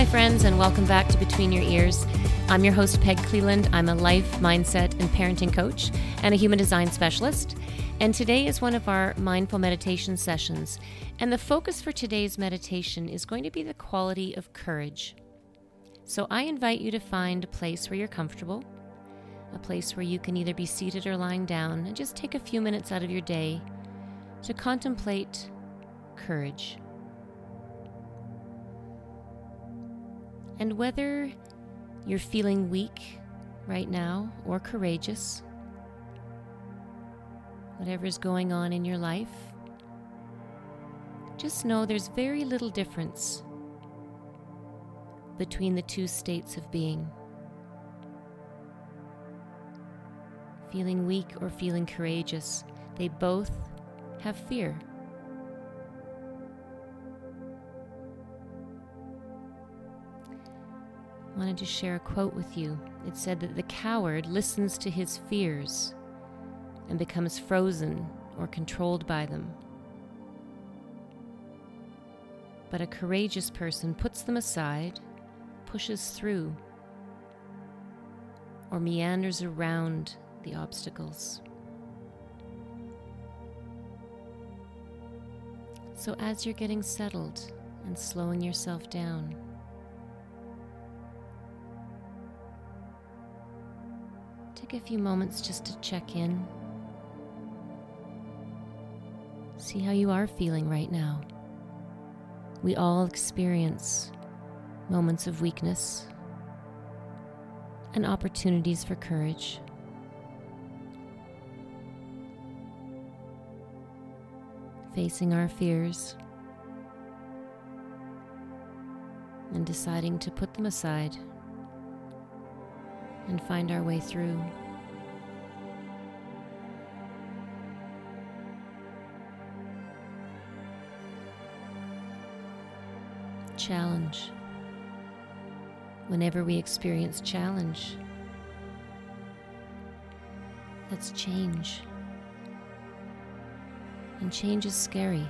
my friends, and welcome back to Between Your Ears. I'm your host, Peg Cleland. I'm a life, mindset, and parenting coach and a human design specialist. And today is one of our mindful meditation sessions. And the focus for today's meditation is going to be the quality of courage. So I invite you to find a place where you're comfortable, a place where you can either be seated or lying down, and just take a few minutes out of your day to contemplate courage. And whether you're feeling weak right now or courageous, whatever is going on in your life, just know there's very little difference between the two states of being. Feeling weak or feeling courageous, they both have fear. Wanted to share a quote with you. It said that the coward listens to his fears and becomes frozen or controlled by them. But a courageous person puts them aside, pushes through, or meanders around the obstacles. So, as you're getting settled and slowing yourself down, Take a few moments just to check in. See how you are feeling right now. We all experience moments of weakness and opportunities for courage. Facing our fears and deciding to put them aside and find our way through. challenge. Whenever we experience challenge, that's change. And change is scary.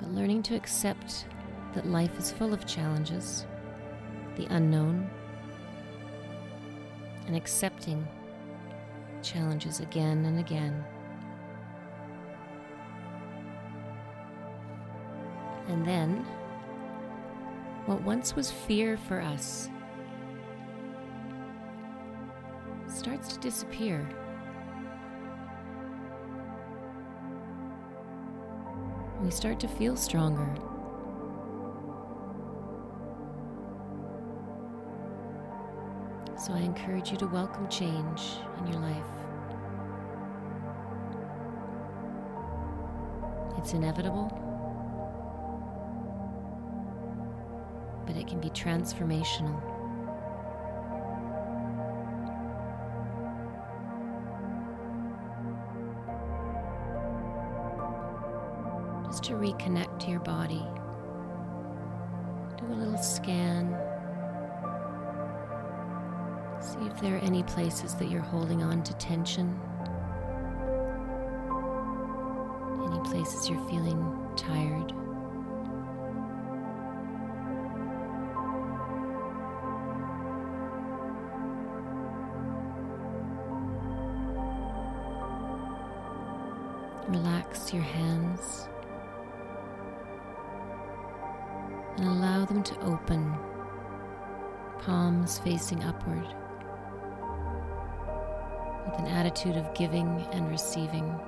But learning to accept that life is full of challenges, the unknown, and accepting challenges again and again And then, what once was fear for us starts to disappear. We start to feel stronger. So I encourage you to welcome change in your life. It's inevitable. but it can be transformational. Just to reconnect to your body, do a little scan. See if there are any places that you're holding on to tension. Any places you're feeling tired. Relax your hands and allow them to open, palms facing upward, with an attitude of giving and receiving.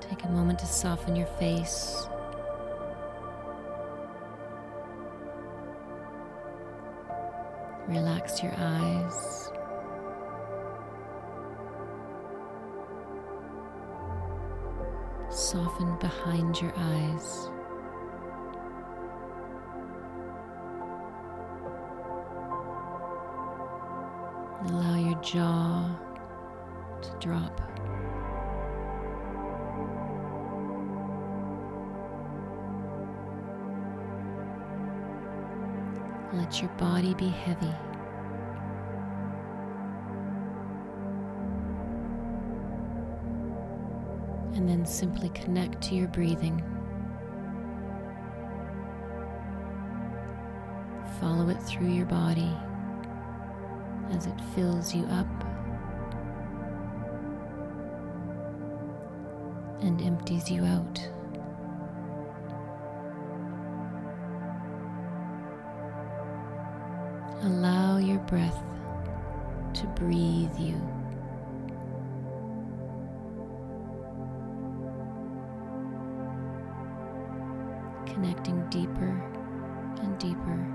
Take a moment to soften your face Relax your eyes. Soften behind your eyes. jaw to drop. Let your body be heavy. And then simply connect to your breathing. Follow it through your body as it fills you up and empties you out. Allow your breath to breathe you. Connecting deeper and deeper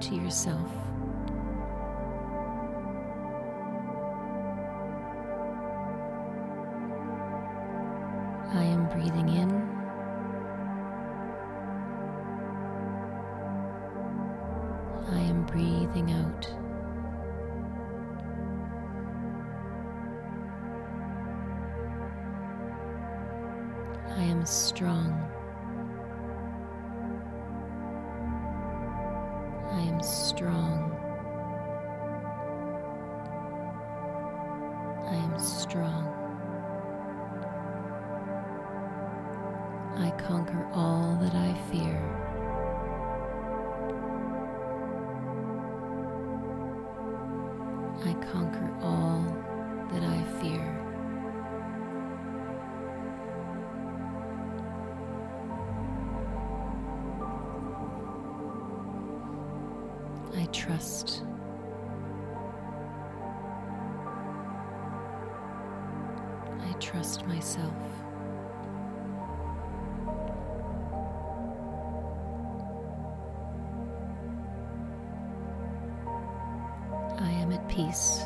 to yourself. I am breathing in. I am breathing out. I am strong. I am strong. Trust. I trust myself. I am at peace.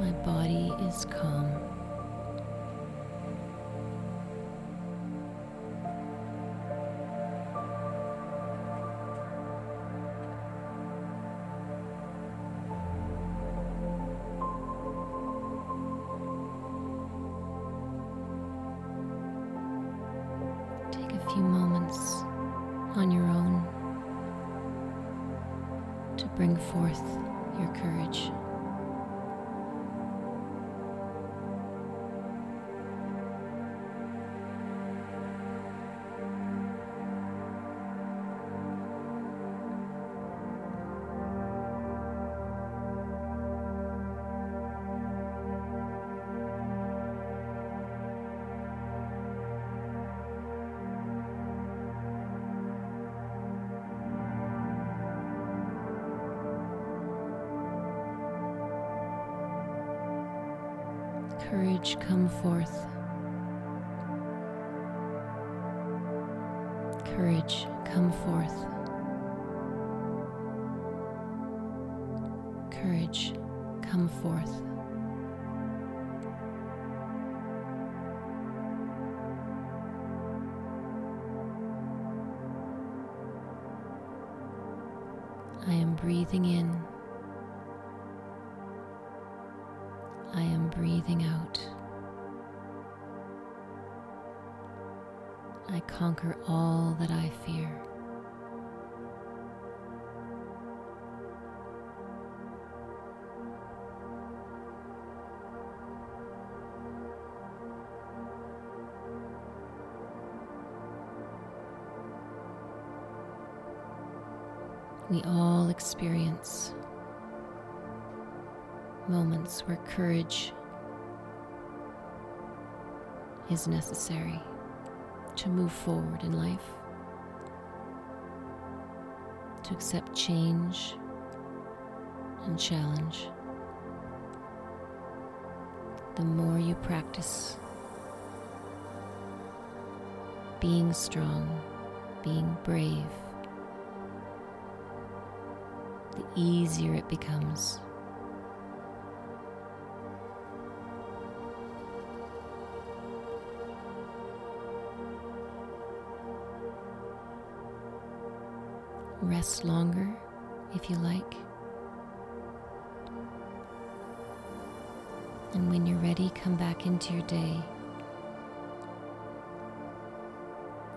My body is calm. On your own to bring forth your courage. Courage, come forth. Courage, come forth. Courage, come forth. I am breathing in. I am breathing out. I conquer all that I fear. We all experience moments where courage is necessary to move forward in life, to accept change and challenge. The more you practice being strong, being brave, the easier it becomes. Rest longer if you like. And when you're ready, come back into your day.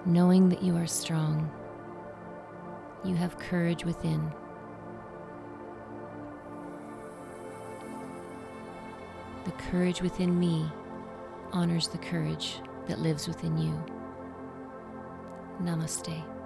Knowing that you are strong, you have courage within. The courage within me honors the courage that lives within you. Namaste.